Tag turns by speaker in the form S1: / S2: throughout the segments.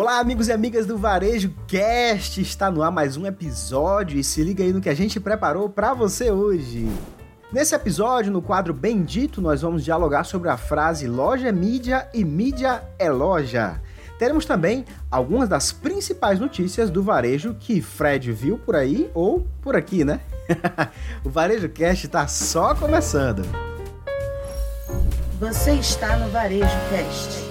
S1: Olá, amigos e amigas do Varejo Cast. Está no ar mais um episódio e se liga aí no que a gente preparou para você hoje. Nesse episódio, no quadro Bendito, nós vamos dialogar sobre a frase loja é mídia e mídia é loja. Teremos também algumas das principais notícias do varejo que Fred viu por aí ou por aqui, né? o Varejo Cast está só começando.
S2: Você está no Varejo Cast.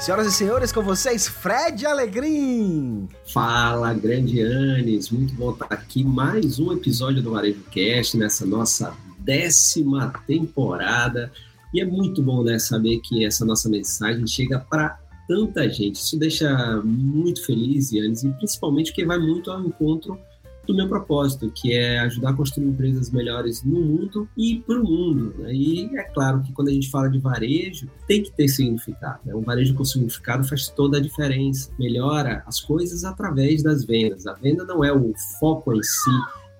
S1: Senhoras e senhores, com vocês, Fred Alegrim.
S3: Fala, grande Anis. Muito bom estar aqui. Mais um episódio do Varejo Cast, nessa nossa décima temporada. E é muito bom né, saber que essa nossa mensagem chega para tanta gente. Isso deixa muito feliz, Yannis, e principalmente porque vai muito ao encontro do meu propósito, que é ajudar a construir empresas melhores no mundo e para o mundo. Né? E é claro que quando a gente fala de varejo, tem que ter significado. Né? Um varejo com significado faz toda a diferença, melhora as coisas através das vendas. A venda não é o foco em si,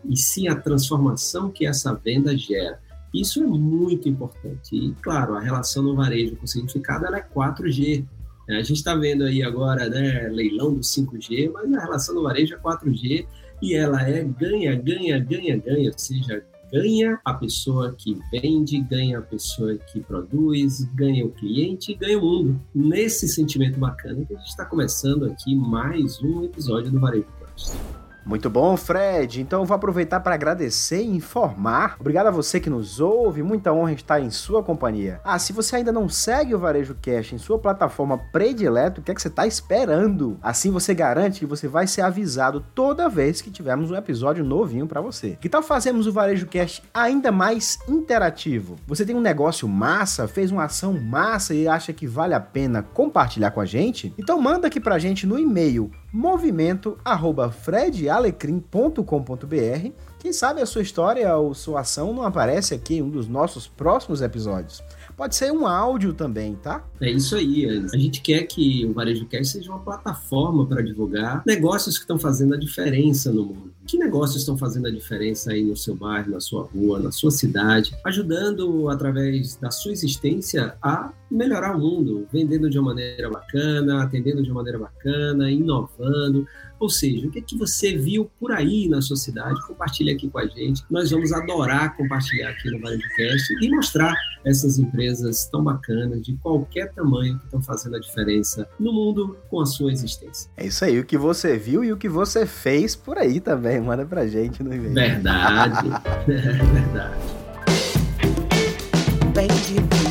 S3: e sim a transformação que essa venda gera. Isso é muito importante. E, claro, a relação no varejo com significado ela é 4G. A gente está vendo aí agora né, leilão do 5G, mas a relação no varejo é 4G e ela é ganha, ganha, ganha, ganha, ou seja, ganha a pessoa que vende, ganha a pessoa que produz, ganha o cliente ganha o mundo. Nesse sentimento bacana que a gente está começando aqui mais um episódio do Varejo Plus.
S1: Muito bom, Fred. Então vou aproveitar para agradecer e informar. Obrigado a você que nos ouve, muita honra estar em sua companhia. Ah, se você ainda não segue o Varejo Cash em sua plataforma predileta, o que é que você está esperando? Assim você garante que você vai ser avisado toda vez que tivermos um episódio novinho para você. Que tal fazermos o Varejo Cash ainda mais interativo? Você tem um negócio massa, fez uma ação massa e acha que vale a pena compartilhar com a gente? Então manda aqui pra gente no e-mail movimento@fredalecrim.com.br. Quem sabe a sua história ou sua ação não aparece aqui em um dos nossos próximos episódios. Pode ser um áudio também, tá?
S3: É isso aí. A gente quer que o Varejo Cast seja uma plataforma para divulgar negócios que estão fazendo a diferença no mundo. Que negócios estão fazendo a diferença aí no seu bairro, na sua rua, na sua cidade, ajudando através da sua existência a melhorar o mundo, vendendo de uma maneira bacana, atendendo de uma maneira bacana, inovando, ou seja, o que, é que você viu por aí na sua cidade? Compartilhe aqui com a gente. Nós vamos adorar compartilhar aqui no Varejocast e mostrar essas empresas tão bacanas, de qualquer tamanho, que estão fazendo a diferença no mundo com a sua existência.
S1: É isso aí, o que você viu e o que você fez por aí também. Manda pra gente no e-mail.
S3: Verdade. é verdade.
S2: Bem dito.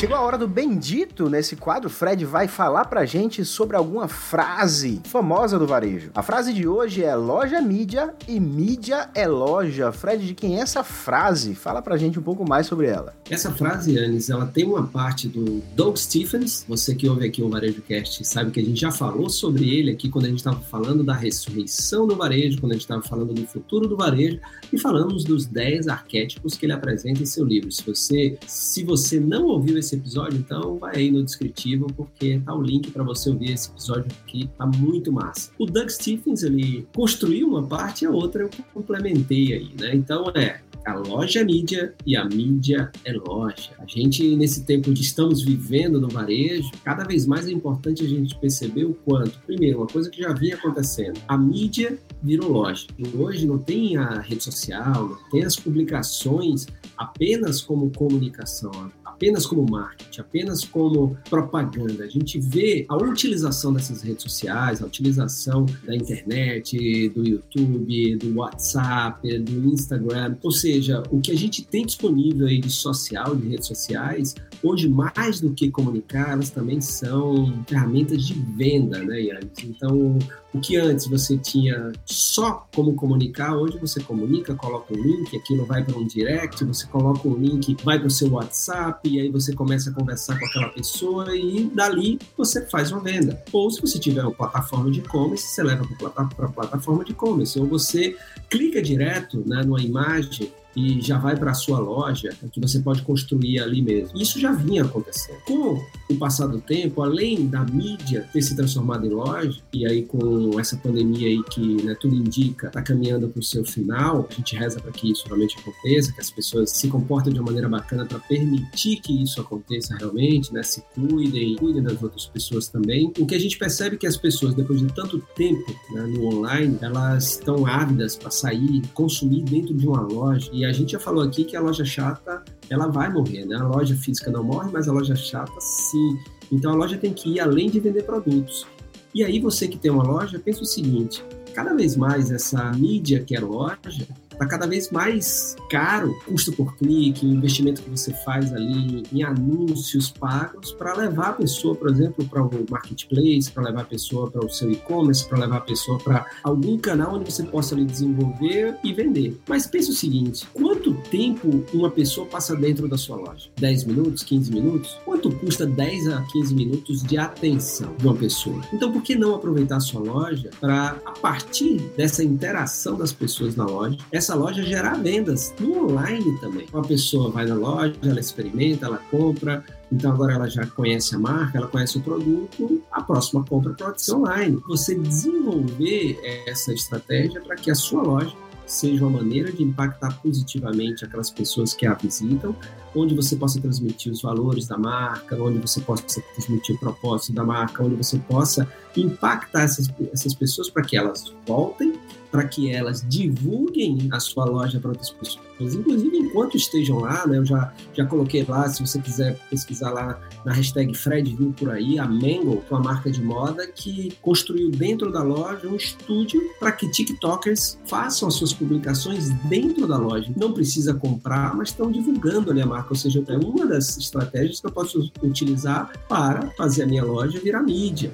S1: Chegou a hora do bendito. Nesse quadro, Fred vai falar pra gente sobre alguma frase famosa do varejo. A frase de hoje é loja é mídia e mídia é loja. Fred, de quem é essa frase? Fala pra gente um pouco mais sobre ela.
S3: Essa frase, Anis, ela tem uma parte do Doug Stephens. Você que ouve aqui o Varejo Cast sabe que a gente já falou sobre ele aqui quando a gente estava falando da ressurreição do varejo, quando a gente estava falando do futuro do varejo e falamos dos 10 arquétipos que ele apresenta em seu livro. Se você, se você não ouviu esse esse episódio, então vai aí no descritivo, porque tá o link para você ouvir esse episódio que tá muito massa. O Doug Stephens, ele construiu uma parte e a outra eu complementei aí, né? Então é a loja é mídia e a mídia é loja. A gente, nesse tempo que estamos vivendo no varejo, cada vez mais é importante a gente perceber o quanto, primeiro, uma coisa que já vinha acontecendo, a mídia virou loja. E hoje não tem a rede social, não tem as publicações apenas como comunicação apenas como marketing, apenas como propaganda. A gente vê a utilização dessas redes sociais, a utilização da internet, do YouTube, do WhatsApp, do Instagram, ou seja, o que a gente tem disponível aí de social, de redes sociais, hoje mais do que comunicar, elas também são ferramentas de venda, né, Yannis? Então, o que antes você tinha só como comunicar, hoje você comunica, coloca um link, aquilo vai para um direct, você coloca um link, vai para o seu WhatsApp, e aí você começa a conversar com aquela pessoa e dali você faz uma venda. Ou se você tiver uma plataforma de e-commerce, você leva para a plataforma de e-commerce. Ou você clica direto né, numa imagem e já vai para a sua loja, que você pode construir ali mesmo. Isso já vinha acontecendo. Com o passar do tempo, além da mídia ter se transformado em loja, e aí com essa pandemia aí que né, tudo indica está caminhando para o seu final, a gente reza para que isso realmente aconteça, que as pessoas se comportem de uma maneira bacana para permitir que isso aconteça realmente, né, se cuidem, cuidem das outras pessoas também. O que a gente percebe é que as pessoas, depois de tanto tempo né, no online, elas estão ávidas para sair, consumir dentro de uma loja. E a gente já falou aqui que a loja chata, ela vai morrer, né? A loja física não morre, mas a loja chata sim. Então a loja tem que ir além de vender produtos. E aí você que tem uma loja, pensa o seguinte, cada vez mais essa mídia que é loja, está cada vez mais caro, custo por clique, investimento que você faz ali em anúncios pagos para levar a pessoa, por exemplo, para o marketplace, para levar a pessoa para o seu e-commerce, para levar a pessoa para algum canal onde você possa ali desenvolver e vender. Mas pense o seguinte, quanto tempo uma pessoa passa dentro da sua loja? 10 minutos, 15 minutos? Quanto custa 10 a 15 minutos de atenção de uma pessoa? Então, por que não aproveitar a sua loja para, a partir dessa interação das pessoas na loja, essa essa loja gerar vendas no online também. Uma pessoa vai na loja, ela experimenta, ela compra, então agora ela já conhece a marca, ela conhece o produto, a próxima compra pode ser online. Você desenvolver essa estratégia para que a sua loja seja uma maneira de impactar positivamente aquelas pessoas que a visitam, onde você possa transmitir os valores da marca, onde você possa transmitir o propósito da marca, onde você possa impactar essas, essas pessoas para que elas voltem para que elas divulguem a sua loja para outras pessoas, inclusive enquanto estejam lá, né? Eu já, já coloquei lá, se você quiser pesquisar lá na hashtag Fred viu por aí, a Mango, é uma marca de moda que construiu dentro da loja um estúdio para que TikTokers façam as suas publicações dentro da loja. Não precisa comprar, mas estão divulgando ali a marca, ou seja, é uma das estratégias que eu posso utilizar para fazer a minha loja virar mídia.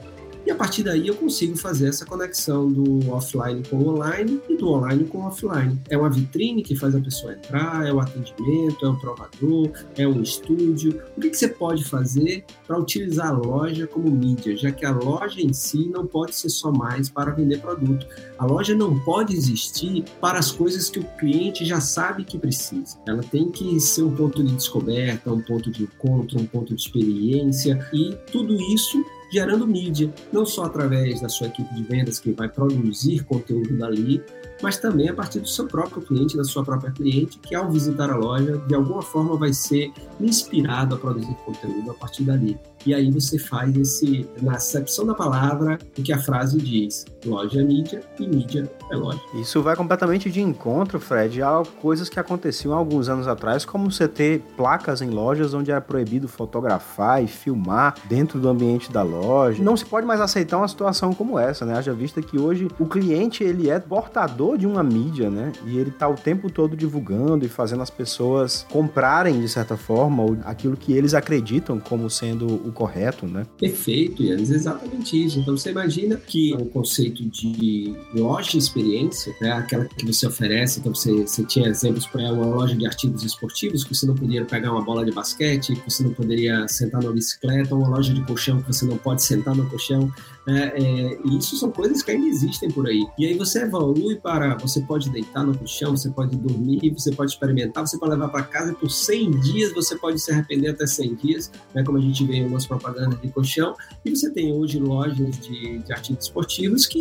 S3: A partir daí eu consigo fazer essa conexão do offline com o online e do online com o offline. É uma vitrine que faz a pessoa entrar, é o atendimento, é o provador, é um estúdio. O que, que você pode fazer para utilizar a loja como mídia, já que a loja em si não pode ser só mais para vender produto. A loja não pode existir para as coisas que o cliente já sabe que precisa. Ela tem que ser um ponto de descoberta, um ponto de encontro, um ponto de experiência e tudo isso gerando mídia, não só através da sua equipe de vendas que vai produzir conteúdo dali, mas também a partir do seu próprio cliente, da sua própria cliente, que ao visitar a loja, de alguma forma vai ser inspirado a produzir conteúdo a partir dali. E aí você faz esse, na acepção da palavra, o que a frase diz: loja é mídia e mídia é loja.
S1: Isso vai completamente de encontro, Fred, a coisas que aconteciam há alguns anos atrás, como você ter placas em lojas onde era proibido fotografar e filmar dentro do ambiente da loja. Não se pode mais aceitar uma situação como essa, né? Haja vista que hoje o cliente ele é portador de uma mídia, né? E ele tá o tempo todo divulgando e fazendo as pessoas comprarem de certa forma aquilo que eles acreditam como sendo o correto, né?
S3: Perfeito, Yannis, exatamente isso. Então você imagina que o conceito de loja experiência, né, aquela que você oferece, então você, você tinha exemplos para uma loja de artigos esportivos, que você não poderia pegar uma bola de basquete, que você não poderia sentar numa bicicleta, uma loja de colchão que você não pode sentar no colchão. Né? É, e isso são coisas que ainda existem por aí. E aí você evolui para, você pode deitar no colchão, você pode dormir, você pode experimentar, você pode levar para casa por 100 dias, você pode se arrepender até 100 dias, né? como a gente vê em algumas propagandas de colchão, e você tem hoje lojas de, de artigos esportivos que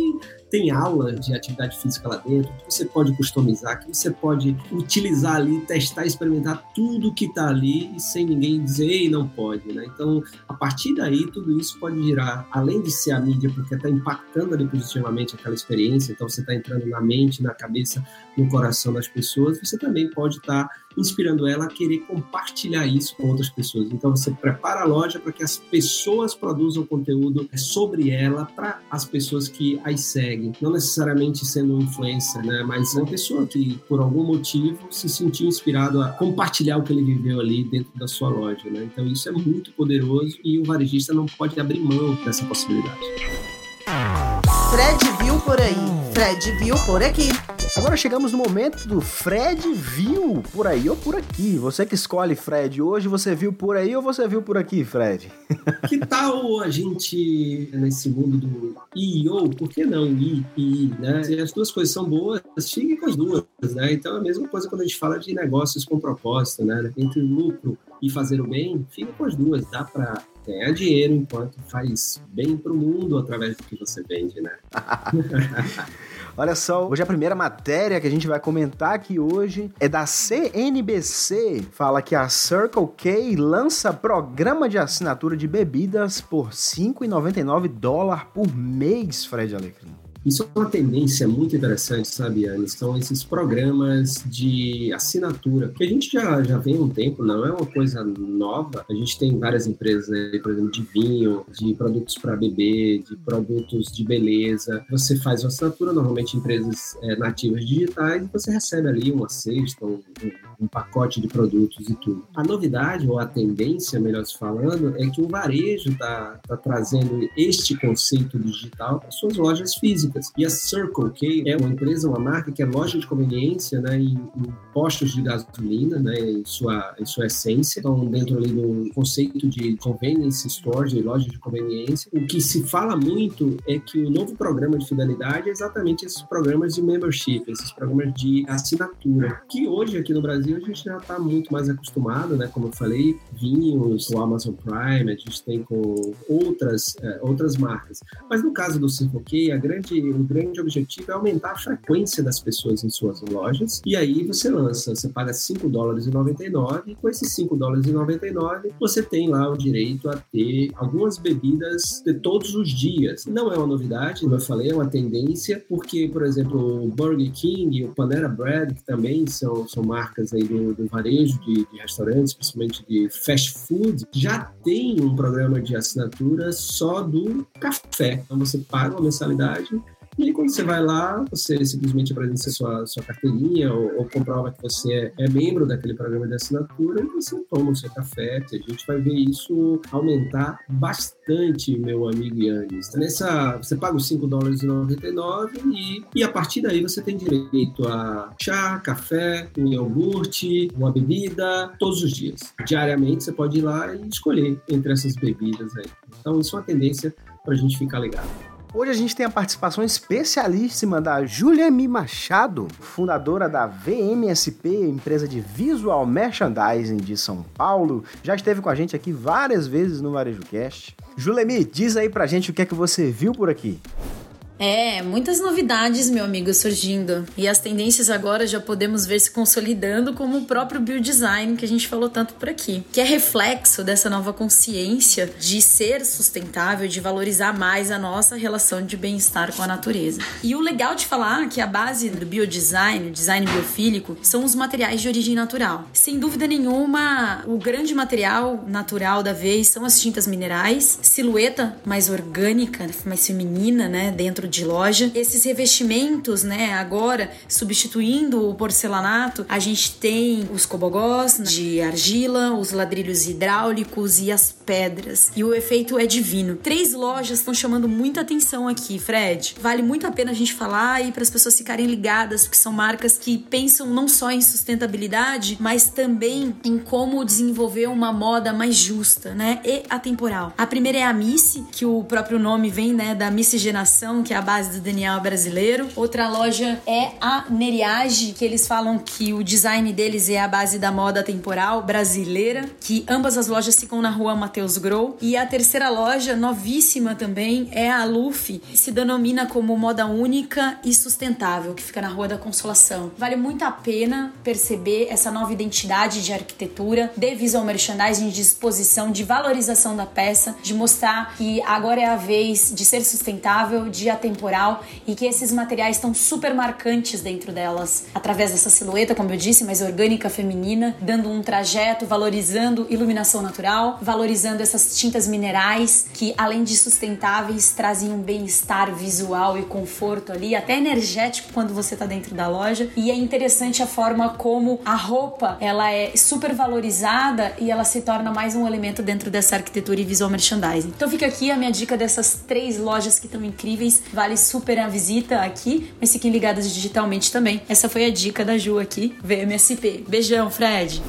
S3: tem aula de atividade física lá dentro, que você pode customizar, que você pode utilizar ali, testar, experimentar tudo que está ali e sem ninguém dizer, ei, não pode, né? Então, a partir daí, tudo isso pode girar, além de ser a mídia, porque está impactando ali positivamente aquela experiência, então você está entrando na mente, na cabeça, no coração das pessoas, você também pode estar tá inspirando ela a querer compartilhar isso com outras pessoas. Então você prepara a loja para que as pessoas produzam conteúdo sobre ela para as pessoas que as seguem, não necessariamente sendo um influencer, né, mas uma pessoa que por algum motivo se sentiu inspirado a compartilhar o que ele viveu ali dentro da sua loja, né? Então isso é muito poderoso e o varejista não pode abrir mão dessa possibilidade.
S2: Fred viu por aí, Fred viu por aqui.
S1: Agora chegamos no momento do Fred viu por aí ou por aqui. Você que escolhe Fred hoje, você viu por aí ou você viu por aqui, Fred?
S3: Que tal a gente, nesse mundo do IO, por que não I e I, né? Se as duas coisas são boas, fique com as duas, né? Então é a mesma coisa quando a gente fala de negócios com propósito, né? Entre lucro e fazer o bem, fica com as duas. Dá para ganhar dinheiro enquanto faz bem para o mundo através do que você vende, né?
S1: Olha só, hoje a primeira matéria que a gente vai comentar aqui hoje é da CNBC. Fala que a Circle K lança programa de assinatura de bebidas por 5,99 dólar por mês, Fred Alecrim.
S3: Isso é uma tendência muito interessante, sabe, Anis? São esses programas de assinatura, que a gente já, já vem há um tempo, não é uma coisa nova. A gente tem várias empresas, né, por exemplo, de vinho, de produtos para beber, de produtos de beleza. Você faz uma assinatura, normalmente empresas é, nativas digitais, e você recebe ali uma cesta, um, um pacote de produtos e tudo. A novidade, ou a tendência, melhor se falando, é que o varejo está tá trazendo este conceito digital para suas lojas físicas. E a Circle K é uma empresa, uma marca que é loja de conveniência né, em, em postos de gasolina, né, em, sua, em sua essência. Então, dentro ali do conceito de convenience store, de loja de conveniência, o que se fala muito é que o novo programa de fidelidade é exatamente esses programas de membership, esses programas de assinatura, que hoje aqui no Brasil a gente já está muito mais acostumado, né? Como eu falei, vinhos, o Amazon Prime, a gente tem com outras, é, outras marcas. Mas no caso do Circle K, a grande o grande objetivo é aumentar a frequência das pessoas em suas lojas. E aí você lança, você paga 5 dólares e 99 e com esses 5 dólares e 99 você tem lá o direito a ter algumas bebidas de todos os dias. Não é uma novidade, como eu falei, é uma tendência, porque, por exemplo, o Burger King o Panera Bread, que também são, são marcas aí do, do varejo de, de restaurantes, principalmente de fast food, já tem um programa de assinatura só do café. Então você paga uma mensalidade e quando você vai lá, você simplesmente apresenta sua, sua carteirinha ou, ou comprova que você é, é, membro daquele programa de assinatura e você toma o seu café. A gente vai ver isso aumentar bastante, meu amigo Yannis. Nessa, você paga os 5 dólares e 99 e, e a partir daí você tem direito a chá, café, um iogurte, uma bebida, todos os dias. Diariamente você pode ir lá e escolher entre essas bebidas aí. Então, isso é uma tendência para a gente ficar ligado.
S1: Hoje a gente tem a participação especialíssima da Julia M. Machado, fundadora da VMSP, empresa de visual merchandising de São Paulo. Já esteve com a gente aqui várias vezes no Varejo Cast. Julemi, diz aí pra gente o que é que você viu por aqui.
S4: É, muitas novidades, meu amigo, surgindo. E as tendências agora já podemos ver se consolidando, como o próprio biodesign que a gente falou tanto por aqui, que é reflexo dessa nova consciência de ser sustentável, de valorizar mais a nossa relação de bem-estar com a natureza. E o legal de falar que a base do biodesign, design biofílico, são os materiais de origem natural. Sem dúvida nenhuma, o grande material natural da vez são as tintas minerais, silhueta mais orgânica, mais feminina, né, dentro dentro de loja. Esses revestimentos, né, agora substituindo o porcelanato, a gente tem os cobogós de argila, os ladrilhos hidráulicos e as pedras. E o efeito é divino. Três lojas estão chamando muita atenção aqui, Fred. Vale muito a pena a gente falar e para as pessoas ficarem ligadas, porque são marcas que pensam não só em sustentabilidade, mas também em como desenvolver uma moda mais justa, né, e atemporal. A primeira é a Missy, que o próprio nome vem, né, da miscigenação, que é a base do Daniel brasileiro. Outra loja é a Neriage, que eles falam que o design deles é a base da moda temporal brasileira, que ambas as lojas ficam na rua Mateus Grow. E a terceira loja, novíssima também, é a Luffy, que se denomina como moda única e sustentável, que fica na Rua da Consolação. Vale muito a pena perceber essa nova identidade de arquitetura, de visual merchandising, de exposição, de valorização da peça, de mostrar que agora é a vez de ser sustentável, de atender atemporal e que esses materiais estão super marcantes dentro delas, através dessa silhueta, como eu disse, mais orgânica feminina, dando um trajeto, valorizando iluminação natural, valorizando essas tintas minerais que, além de sustentáveis, trazem um bem-estar visual e conforto ali, até energético quando você está dentro da loja. E é interessante a forma como a roupa ela é super valorizada e ela se torna mais um elemento dentro dessa arquitetura e visual merchandising. Então fica aqui a minha dica dessas três lojas que estão incríveis vale super a visita aqui, mas fiquem ligadas digitalmente também. Essa foi a dica da Ju aqui, VMSP. Beijão, Fred!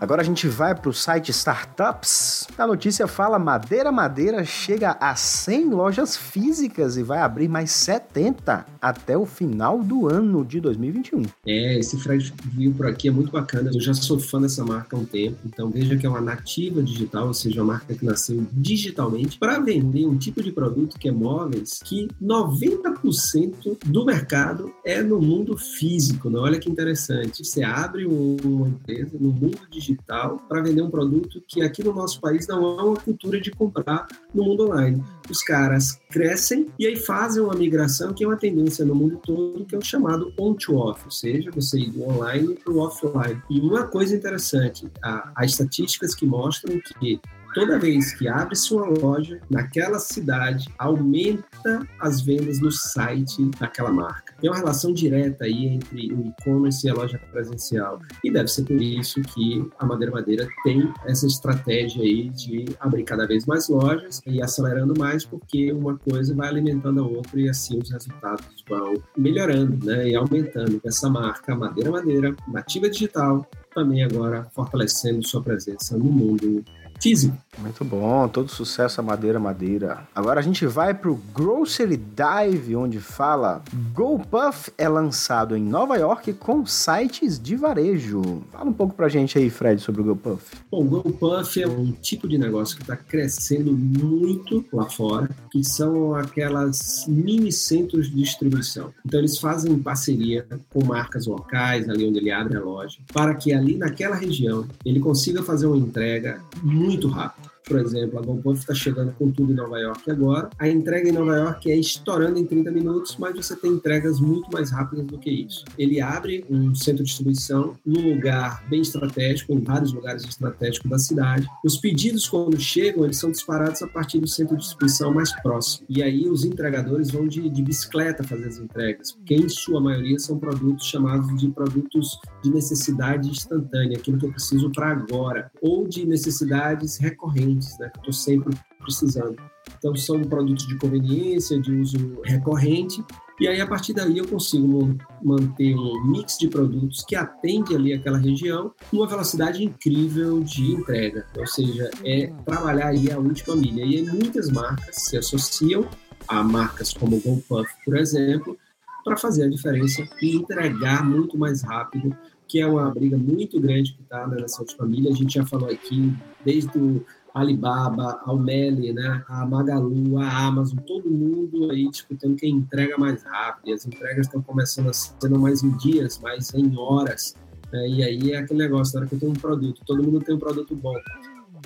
S1: Agora a gente vai para o site Startups. A notícia fala: Madeira Madeira chega a 100 lojas físicas e vai abrir mais 70 até o final do ano de 2021.
S3: É, esse Fred viu por aqui é muito bacana. Eu já sou fã dessa marca há um tempo, então veja que é uma nativa digital, ou seja, uma marca que nasceu digitalmente para vender um tipo de produto que é móveis que 90% do mercado é no mundo físico. Né? Olha que interessante. Você abre uma empresa no mundo digital digital para vender um produto que aqui no nosso país não há uma cultura de comprar no mundo online. Os caras crescem e aí fazem uma migração que é uma tendência no mundo todo, que é o chamado on-to-off, ou seja, você ir do online para o offline. E uma coisa interessante, há estatísticas que mostram que toda vez que abre-se uma loja naquela cidade, aumenta as vendas no site daquela marca. Tem uma relação direta aí entre o e-commerce e a loja presencial. E deve ser por isso que a Madeira Madeira tem essa estratégia aí de abrir cada vez mais lojas e acelerando mais, porque uma coisa vai alimentando a outra e assim os resultados vão melhorando né, e aumentando. Essa marca Madeira Madeira, nativa digital, também agora fortalecendo sua presença no mundo físico.
S1: Muito bom, todo sucesso a Madeira Madeira. Agora a gente vai pro Grocery Dive, onde fala GoPuff é lançado em Nova York com sites de varejo. Fala um pouco pra gente aí, Fred, sobre o GoPuff.
S3: Bom, o GoPuff é um tipo de negócio que está crescendo muito lá fora, que são aquelas mini centros de distribuição. Então eles fazem parceria com marcas locais, ali onde ele abre a loja, para que ali naquela região ele consiga fazer uma entrega muito muito rápido por exemplo, a GoPuff está chegando com tudo em Nova York agora. A entrega em Nova York é estourando em 30 minutos, mas você tem entregas muito mais rápidas do que isso. Ele abre um centro de distribuição num lugar bem estratégico, em vários lugares estratégicos da cidade. Os pedidos, quando chegam, eles são disparados a partir do centro de distribuição mais próximo. E aí os entregadores vão de, de bicicleta fazer as entregas, porque em sua maioria são produtos chamados de produtos de necessidade instantânea, aquilo que eu preciso para agora, ou de necessidades recorrentes né, que eu estou sempre precisando. Então, são produtos de conveniência, de uso recorrente, e aí, a partir daí, eu consigo manter um mix de produtos que atende ali aquela região numa velocidade incrível de entrega. Ou seja, é trabalhar aí a última milha. E aí, muitas marcas se associam a marcas como o GoPuff, por exemplo, para fazer a diferença e entregar muito mais rápido, que é uma briga muito grande que está nessa última milha. A gente já falou aqui desde o Alibaba, a né, a Magalu, a Amazon, todo mundo aí disputando quem entrega mais rápido. E as entregas estão começando a ser não mais em dias, mas em horas. Né? E aí é aquele negócio, na hora que eu tenho um produto, todo mundo tem um produto bom.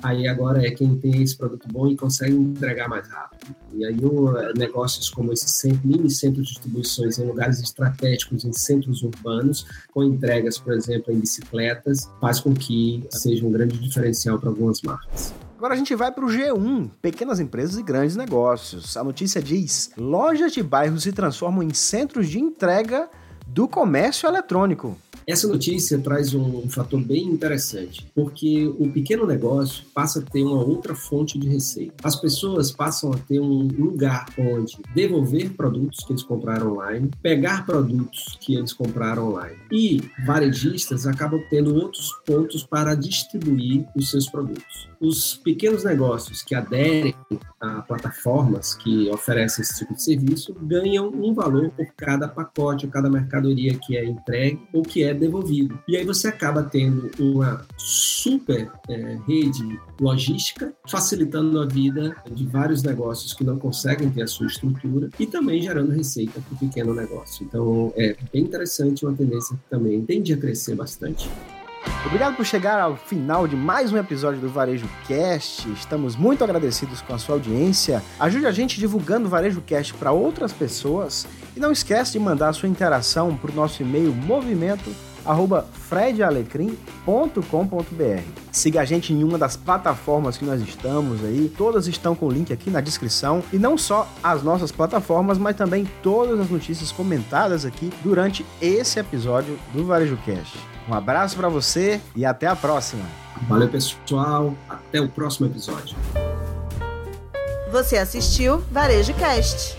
S3: Aí agora é quem tem esse produto bom e consegue entregar mais rápido. E aí negócios como esse centro, mini centro de distribuições em lugares estratégicos, em centros urbanos, com entregas, por exemplo, em bicicletas, faz com que seja um grande diferencial para algumas marcas.
S1: Agora a gente vai para o G1, pequenas empresas e grandes negócios. A notícia diz: lojas de bairros se transformam em centros de entrega do comércio eletrônico.
S3: Essa notícia traz um, fator bem interessante, porque o pequeno negócio passa a ter uma outra fonte de receita. As pessoas passam a ter um lugar onde devolver produtos que eles compraram online, pegar produtos que eles compraram online. E varejistas acabam tendo outros pontos para distribuir os seus produtos. Os pequenos negócios que aderem a plataformas que oferecem esse tipo de serviço ganham um valor por cada pacote, ou cada mercadoria que é entregue ou que é devolvido. E aí você acaba tendo uma super é, rede logística, facilitando a vida de vários negócios que não conseguem ter a sua estrutura e também gerando receita para o pequeno negócio. Então é bem interessante, uma tendência que também tende a crescer bastante.
S1: Obrigado por chegar ao final de mais um episódio do Varejo Cast. Estamos muito agradecidos com a sua audiência. Ajude a gente divulgando o Varejo Cast para outras pessoas e não esquece de mandar sua interação para o nosso e-mail movimento fredalecrim.com.br. Siga a gente em uma das plataformas que nós estamos aí, todas estão com o link aqui na descrição, e não só as nossas plataformas, mas também todas as notícias comentadas aqui durante esse episódio do Varejo Cast. Um abraço para você e até a próxima.
S3: Valeu, pessoal. Até o próximo episódio.
S2: Você assistiu Varejo Cast.